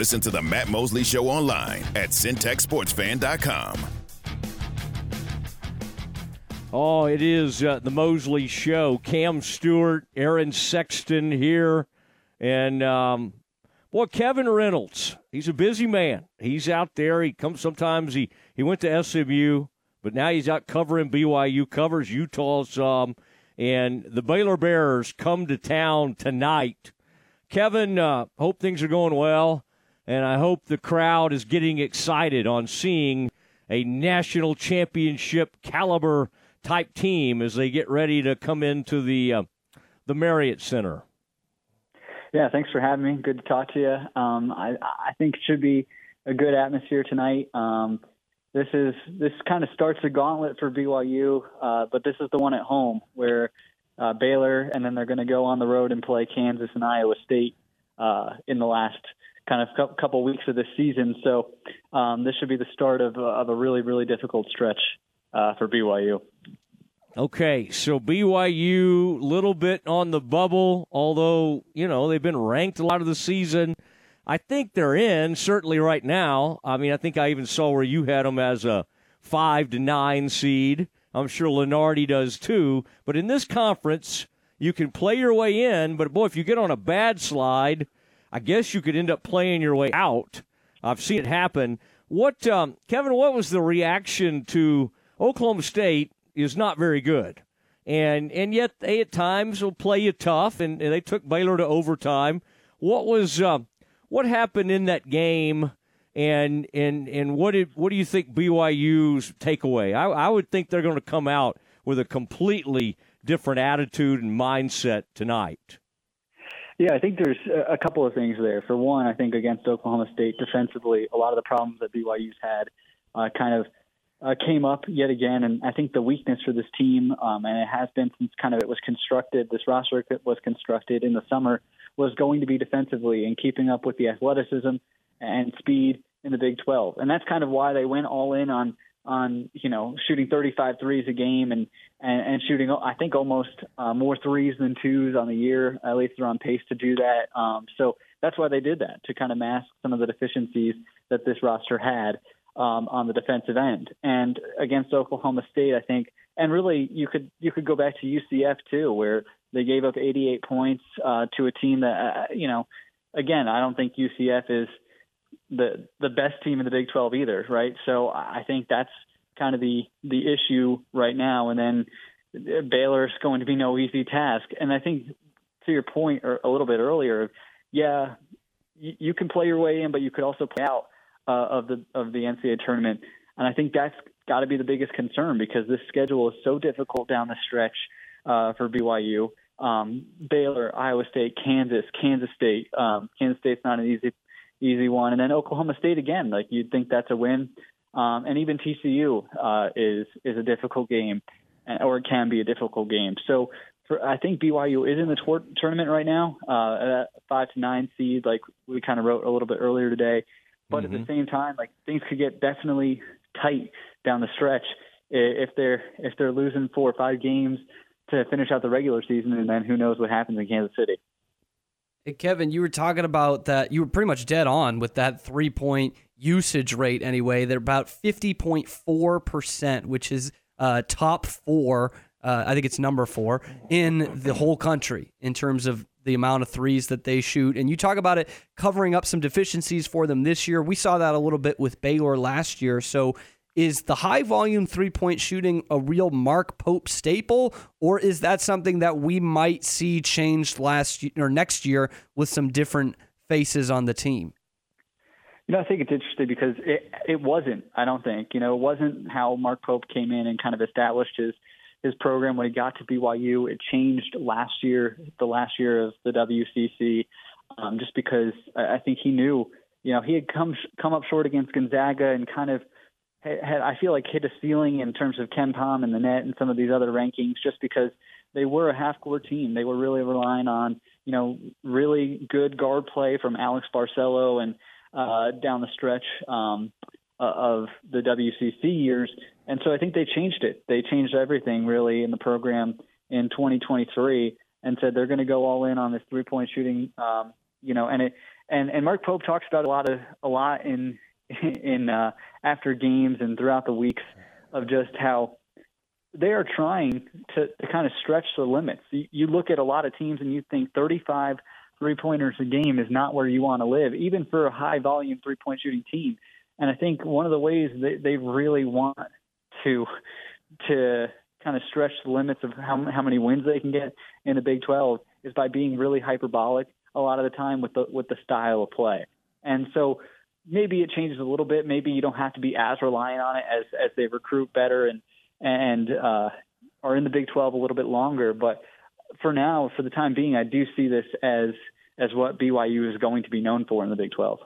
Listen to the Matt Mosley Show online at syntechsportsfan.com. Oh, it is uh, the Mosley Show. Cam Stewart, Aaron Sexton here, and um, boy, Kevin Reynolds. He's a busy man. He's out there. He comes sometimes. He he went to SMU, but now he's out covering BYU. Covers Utah some, and the Baylor Bears come to town tonight. Kevin, uh, hope things are going well, and I hope the crowd is getting excited on seeing a national championship caliber type team as they get ready to come into the uh, the Marriott Center. Yeah, thanks for having me. Good to talk to you. Um, I, I think it should be a good atmosphere tonight. Um, this is this kind of starts the gauntlet for BYU, uh, but this is the one at home where uh, Baylor, and then they're going to go on the road and play Kansas and Iowa State uh, in the last kind of couple weeks of this season. So um, this should be the start of, of a really really difficult stretch uh, for BYU. Okay, so BYU little bit on the bubble, although you know they've been ranked a lot of the season. I think they're in certainly right now. I mean, I think I even saw where you had them as a five to nine seed. I'm sure Lunardi does too. But in this conference, you can play your way in. But boy, if you get on a bad slide, I guess you could end up playing your way out. I've seen it happen. What, um, Kevin? What was the reaction to? Oklahoma State is not very good. And and yet they at times will play you tough, and, and they took Baylor to overtime. What was uh, what happened in that game, and and and what did what do you think BYU's takeaway? I, I would think they're going to come out with a completely different attitude and mindset tonight. Yeah, I think there's a couple of things there. For one, I think against Oklahoma State defensively, a lot of the problems that BYU's had uh, kind of uh, came up yet again, and I think the weakness for this team, um, and it has been since kind of it was constructed, this roster was constructed in the summer, was going to be defensively and keeping up with the athleticism and speed in the Big 12, and that's kind of why they went all in on on you know shooting 35 threes a game and and, and shooting I think almost uh, more threes than twos on the year. At least they're on pace to do that. Um, so that's why they did that to kind of mask some of the deficiencies that this roster had um, on the defensive end. And against Oklahoma State, I think, and really you could you could go back to UCF too, where they gave up 88 points uh, to a team that uh, you know, again, I don't think UCF is the the best team in the Big 12 either, right? So I think that's kind of the the issue right now. And then Baylor's going to be no easy task. And I think to your point or a little bit earlier, yeah, you, you can play your way in, but you could also play out uh, of the of the NCAA tournament. And I think that's got to be the biggest concern because this schedule is so difficult down the stretch uh, for BYU. Um, Baylor, Iowa State, Kansas, Kansas State. Um, Kansas State's not an easy easy one, and then Oklahoma State again. Like you'd think that's a win, um, and even TCU uh, is is a difficult game, or it can be a difficult game. So for, I think BYU is in the tor- tournament right now, uh, at five to nine seed, like we kind of wrote a little bit earlier today. But mm-hmm. at the mm-hmm. same time, like things could get definitely tight down the stretch if they're if they're losing four or five games to finish out the regular season, and then who knows what happens in Kansas City. Kevin, you were talking about that. You were pretty much dead on with that three point usage rate. Anyway, they're about fifty point four percent, which is uh, top four. Uh, I think it's number four in the whole country in terms of the amount of threes that they shoot. And you talk about it covering up some deficiencies for them this year. We saw that a little bit with Baylor last year. So is the high volume three point shooting a real Mark Pope staple, or is that something that we might see changed last year, or next year with some different faces on the team? You know, I think it's interesting because it it wasn't. I don't think you know it wasn't how Mark Pope came in and kind of established his his program when he got to BYU. It changed last year, the last year of the WCC, um, just because I think he knew, you know, he had come come up short against Gonzaga and kind of had, I feel like hit a ceiling in terms of KenPom and the net and some of these other rankings, just because they were a half-court team. They were really relying on, you know, really good guard play from Alex Barcelo and uh, down the stretch. Um, of the WCC years. And so I think they changed it. They changed everything really in the program in 2023 and said they're going to go all in on this three point shooting. Um, you know, and it and and Mark Pope talks about a lot of a lot in in uh, after games and throughout the weeks of just how they are trying to, to kind of stretch the limits. You, you look at a lot of teams and you think 35 three pointers a game is not where you want to live, even for a high volume three point shooting team. And I think one of the ways they, they really want to to kind of stretch the limits of how how many wins they can get in the Big 12 is by being really hyperbolic a lot of the time with the with the style of play. And so maybe it changes a little bit. Maybe you don't have to be as reliant on it as as they recruit better and and uh, are in the Big 12 a little bit longer. But for now, for the time being, I do see this as as what BYU is going to be known for in the Big 12.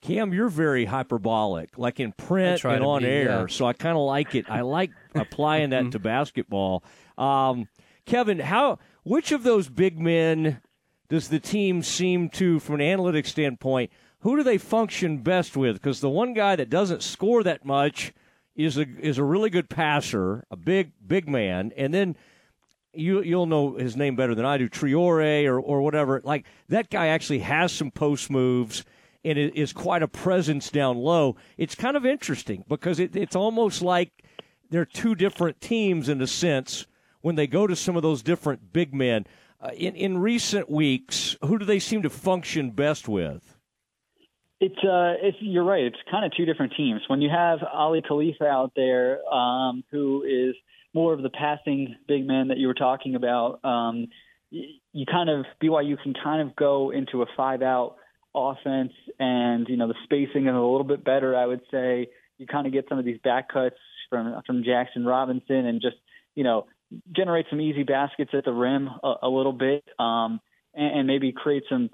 Cam, you're very hyperbolic, like in print and on be, air. yeah. So I kind of like it. I like applying that to basketball. Um, Kevin, how which of those big men does the team seem to, from an analytics standpoint, who do they function best with? Because the one guy that doesn't score that much is a is a really good passer, a big big man, and then you you'll know his name better than I do, Traore or or whatever. Like that guy actually has some post moves and it is quite a presence down low. It's kind of interesting because it, it's almost like they're two different teams in a sense when they go to some of those different big men. Uh, in in recent weeks, who do they seem to function best with? It's uh, it's you're right. It's kind of two different teams. When you have Aly Khalifa out there, um, who is more of the passing big man that you were talking about, um, you, kind of BYU can kind of go into a five out offense, and you know the spacing is a little bit better. I would say you kind of get some of these back cuts from from Jackson Robinson, and just you know generate some easy baskets at the rim a, a little bit, um, and, and maybe create some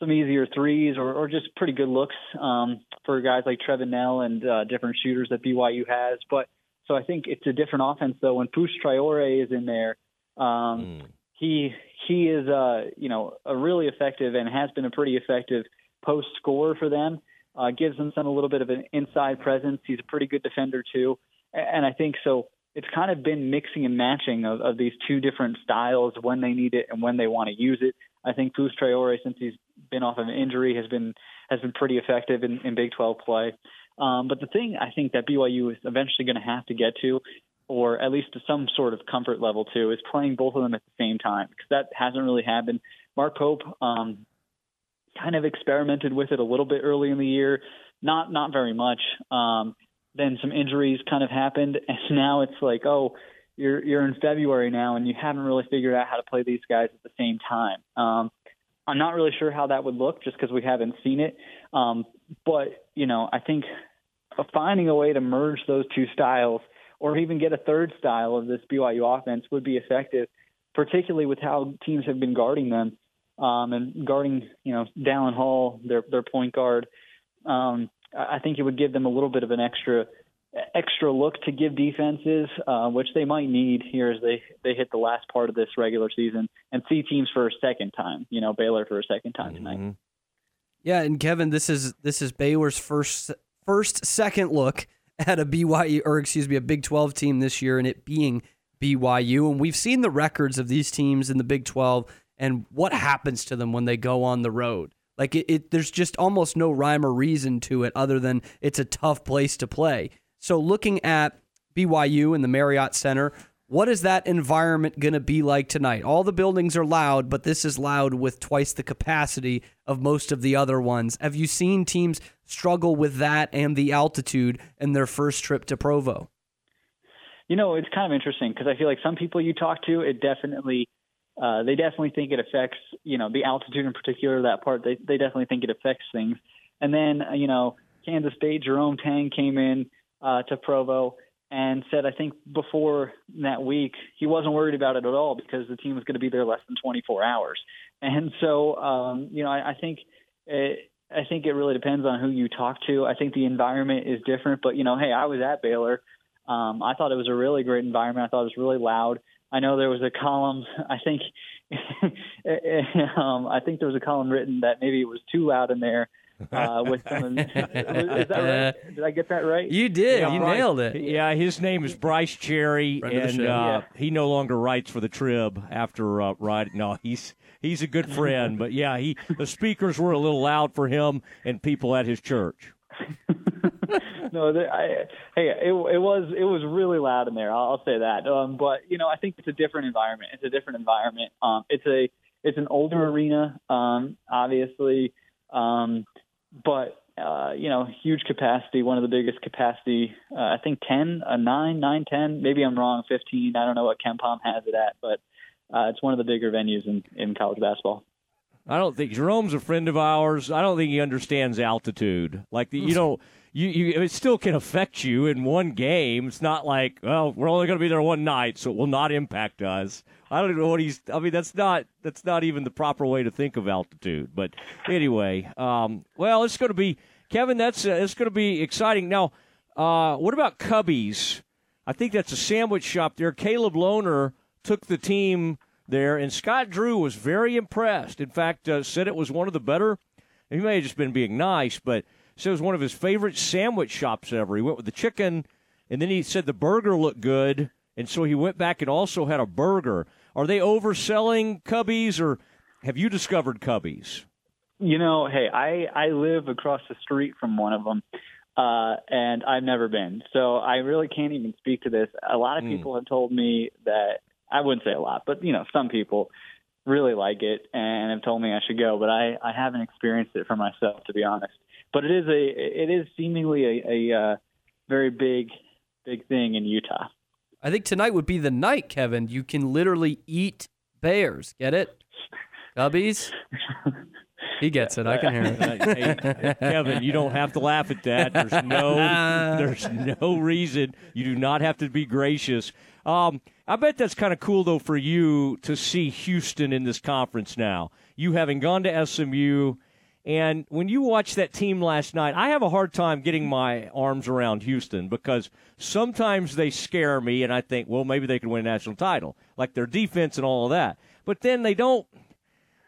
some easier threes or, or just pretty good looks um, for guys like Trevin Knell and uh, different shooters that BYU has. But so I think it's a different offense though. When Fousseyni Traore is in there, um, mm. he he is uh, you know a really effective and has been a pretty effective post scorer for them. Uh, gives them some a little bit of an inside presence. He's a pretty good defender too, and I think so. It's kind of been mixing and matching of, of these two different styles when they need it and when they want to use it. I think Fousseyni Traore, since he's been off of an injury, has been has been pretty effective in, in Big 12 play. Um, but the thing I think that BYU is eventually going to have to get to, or at least to some sort of comfort level to, is playing both of them at the same time because that hasn't really happened. Mark Pope um, kind of experimented with it a little bit early in the year, not not very much. Um, then some injuries kind of happened, and now it's like, oh, you're you're in February now, and you haven't really figured out how to play these guys at the same time. Um, I'm not really sure how that would look, just because we haven't seen it. Um, but you know, I think finding a way to merge those two styles, or even get a third style of this BYU offense, would be effective, particularly with how teams have been guarding them um, and guarding, you know, Dallin Hall, their their point guard. Um, I think it would give them a little bit of an extra extra look to give defenses, uh, which they might need here as they they hit the last part of this regular season and see teams for a second time. You know, Baylor for a second time tonight. Mm-hmm. Yeah, and Kevin, this is this is Baylor's first first second look at a BYU or excuse me a Big 12 team this year, and it being BYU. And we've seen the records of these teams in the Big 12 and what happens to them when they go on the road. Like it, it, there's just almost no rhyme or reason to it other than it's a tough place to play. So looking at BYU and the Marriott Center, what is that environment going to be like tonight? All the buildings are loud, but this is loud with twice the capacity of most of the other ones. Have you seen teams struggle with that and the altitude in their first trip to Provo? You know, it's kind of interesting because I feel like some people you talk to, it definitely uh, they definitely think it affects, you know, the altitude in particular, that part, they, they definitely think it affects things. And then, uh, you know, Kansas State, Jerome Tang came in uh, to Provo and said, I think before that week, he wasn't worried about it at all because the team was going to be there less than 24 hours. And so, um, you know, I, I think it, I think it really depends on who you talk to. I think the environment is different, but you know, hey, I was at Baylor. Um, I thought it was a really great environment. I thought it was really loud. I know there was a column. I think um, I think there was a column written that maybe it was too loud in there uh, with some. Is that right? Did I get that right? You did. Yeah, you Brice- nailed it. Yeah, his name is Brice Cherry, Friend and uh, Yeah. he no longer writes for the Trib after uh, riding. No, he's he's a good friend, but yeah, he the speakers were a little loud for him and people at his church. no, the, I, hey, it, it was it was really loud in there. I'll, I'll say that. Um, but you know, I think it's a different environment. It's a different environment. Um, it's a it's an older arena, um, obviously, um, but uh, you know, huge capacity. One of the biggest capacity. Uh, I think ten, a nine, nine, ten. Maybe I'm wrong. Fifteen. I don't know what KenPom has it at, but uh, it's one of the bigger venues in in college basketball. I don't think Jerome's a friend of ours. I don't think he understands altitude. Like the, you know, you, you it still can affect you in one game. It's not like well, we're only going to be there one night, so it will not impact us. I don't know what he's. I mean, that's not that's not even the proper way to think of altitude. But anyway, um, well, it's going to be Kevin. That's uh, it's going to be exciting. Now, uh, what about Cubbies? I think that's a sandwich shop there. Caleb Lohner took the team there, and Scott Drew was very impressed. In fact, uh, said it was one of the better. He may have just been being nice, but said it was one of his favorite sandwich shops ever. He went with the chicken, and then he said the burger looked good, and so he went back and also had a burger. Are they overselling Cubbies, or have you discovered Cubbies? You know, hey, I I live across the street from one of them, uh, and I've never been, so I really can't even speak to this. A lot of Hmm. people have told me that I wouldn't say a lot, but you know, some people really like it and have told me I should go, but I I haven't experienced it for myself, to be honest. But it is a it is seemingly a, a uh, very big big thing in Utah. I think tonight would be the night, Kevin. You can literally eat bears. Get it? Gubbies? He gets it. I can hear it. hey, Kevin, you don't have to laugh at that. There's no, there's no reason. You do not have to be gracious. Um, I bet that's kind of cool though for you to see Houston in this conference now. You having gone to SMU, and when you watch that team last night, I have a hard time getting my arms around Houston because sometimes they scare me, and I think, well, maybe they could win a national title, like their defense and all of that. But then they don't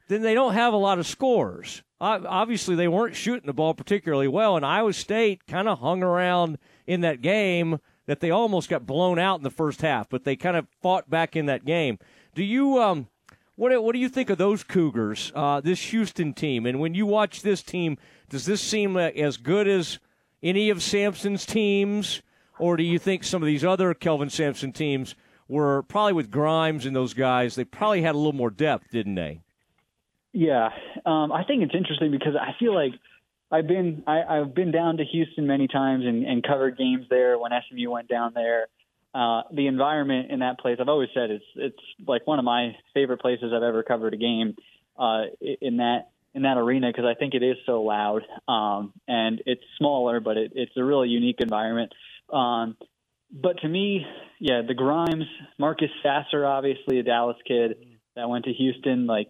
then they don't have a lot of scores. Obviously, they weren't shooting the ball particularly well, and Iowa State kind of hung around in that game that they almost got blown out in the first half, but they kind of fought back in that game. Do you um, what what do you think of those Cougars, uh, this Houston team, and when you watch this team, does this seem uh, as good as any of Sampson's teams, or do you think some of these other Kelvin Sampson teams were probably with Grimes and those guys? They probably had a little more depth, didn't they? Yeah, um, I think it's interesting because I feel like I've been I, I've been down to Houston many times and, and covered games there when SMU went down there. Uh, the environment in that place, I've always said it's it's like one of my favorite places I've ever covered a game uh, in that in that arena because I think it is so loud um, and it's smaller, but it, it's a really unique environment. Um, but to me, yeah, the Grimes, Marcus Sasser, obviously a Dallas kid that went to Houston, like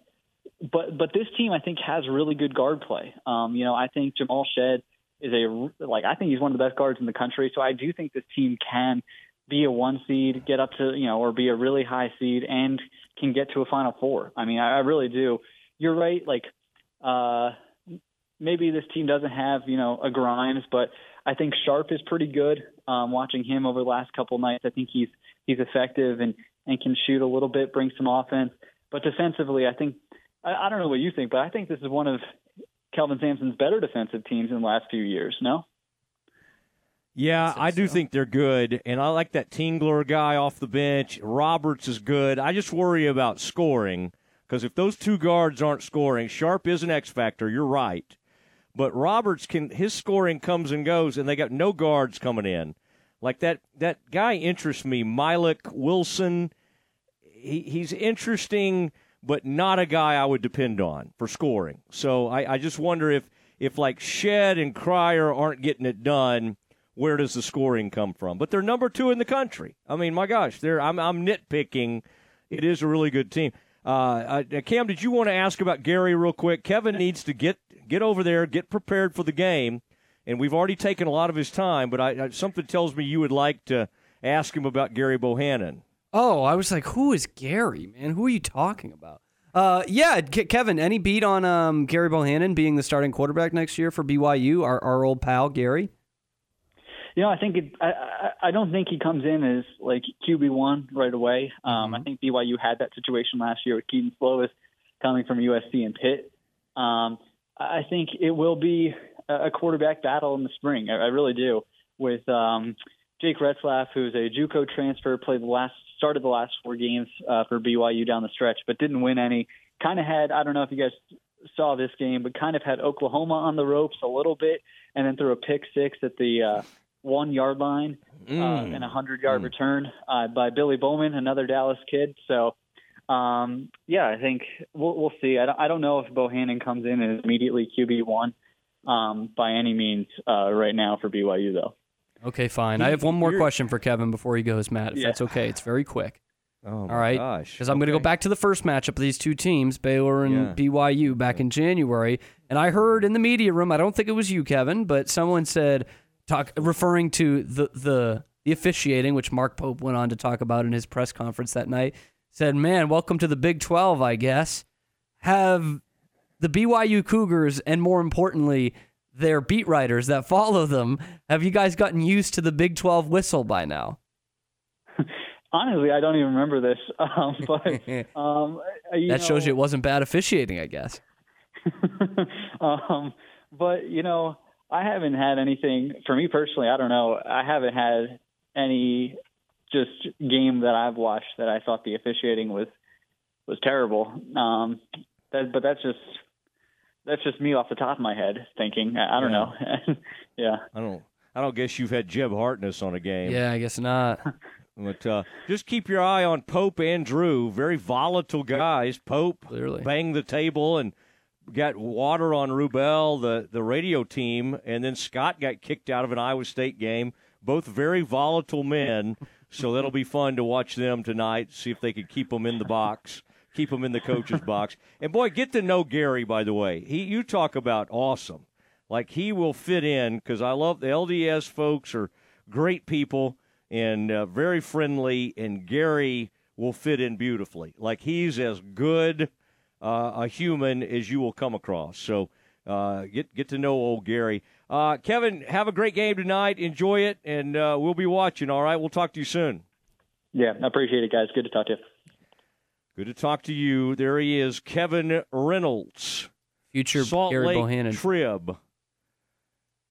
but but this team I think has really good guard play. Um, you know, I think Jamal Shead is a like I think he's one of the best guards in the country. So I do think this team can be a one seed, get up to you know, or be a really high seed, and can get to a Final Four. I mean, I, I really do. You're right. Like uh, maybe this team doesn't have you know a Grimes, but I think Sharp is pretty good. Um, watching him over the last couple nights, I think he's he's effective and and can shoot a little bit, bring some offense. But defensively, I think I, I don't know what you think, but I think this is one of Kelvin Sampson's better defensive teams in the last few years. No. Yeah, I do think they're good, and I like that Tugler guy off the bench. Roberts is good. I just worry about scoring because if those two guards aren't scoring, Sharp is an X factor. You're right, but Roberts can his scoring comes and goes, and they got no guards coming in. Like that that guy interests me, Mylik Wilson. He, he's interesting, but not a guy I would depend on for scoring. So I, I just wonder if if like Shead and Cryer aren't getting it done where does the scoring come from? But they're number two in the country. I mean, my gosh, they're I'm, I'm nitpicking. It is a really good team. Uh, uh, Cam, did you want to ask about Gary real quick? Kevin needs to get get over there, get prepared for the game, and we've already taken a lot of his time. But I, I, something tells me you would like to ask him about Gary Bohanon. Oh, I was like, who is Gary, man? Who are you talking about? Uh, yeah, Ke- Kevin. Any beat on um, Gary Bohanon being the starting quarterback next year for BYU? Our our old pal Gary. You know, I think it, I, I don't think he comes in as like QB one right away. Um, I think BYU had that situation last year with Kedon Slovis coming from USC and Pitt. Um, I think it will be a a quarterback battle in the spring. I, I really do. With um, Jake Retzlaff, who's a JUCO transfer, played the last started the last four games uh, for BYU down the stretch, but didn't win any. Kind of had I don't know if you guys saw this game, but kind of had Oklahoma on the ropes a little bit, and then threw a pick six at the uh, one yard line uh, and a hundred yard return uh, by Billy Bowman, another Dallas kid. So. Um, yeah, I think we'll, we'll see. I don't, I don't know if Bohanon comes in as immediately QB one um, by any means uh, right now for BYU though. Okay, fine. I have one more question for Kevin before he goes, Matt. If Yeah. that's okay, it's very quick. Oh, All right, because I'm going to go back to the first matchup of these two teams, Baylor and Yeah. BYU, back in January, and I heard in the media room. I don't think it was you, Kevin, but someone said, talk referring to the the the officiating, which Mark Pope went on to talk about in his press conference that night. Said, "Man, welcome to the Big 12, I guess." Have the BYU Cougars, and more importantly, their beat writers that follow them, have you guys gotten used to the Big 12 whistle by now? Honestly, I don't even remember this, um, but um, that shows you it wasn't bad officiating, I guess. um, but you know, I haven't had anything for me personally. I don't know. I haven't had any just game that I've watched that I thought the officiating was was terrible. Um, that, but that's just that's just me off the top of my head thinking. I, I don't know. yeah. I don't. I don't guess you've had Jeb Hartness on a game. Yeah, I guess not. But uh, just keep your eye on Pope and Drew. Very volatile guys. Pope Clearly. banged the table and got water on Wrubell, the, the radio team, and then Scott got kicked out of an Iowa State game. Both very volatile men. So that'll be fun to watch them tonight, see if they can keep them in the box, keep them in the coach's box. And boy, get to know Gary, by the way. He, you talk about awesome. Like he will fit in because I love the LDS folks are great people and uh, very friendly, and Gary will fit in beautifully. Like he's as good uh, a human as you will come across. So uh, get get to know old Gary. Uh, Kevin, have a great game tonight. Enjoy it, and uh, we'll be watching. All right, we'll talk to you soon. Yeah, I appreciate it, guys. Good to talk to you. Good to talk to you. There he is, Kevin Reynolds, Future Salt Gary Lake Bohanon. Trib.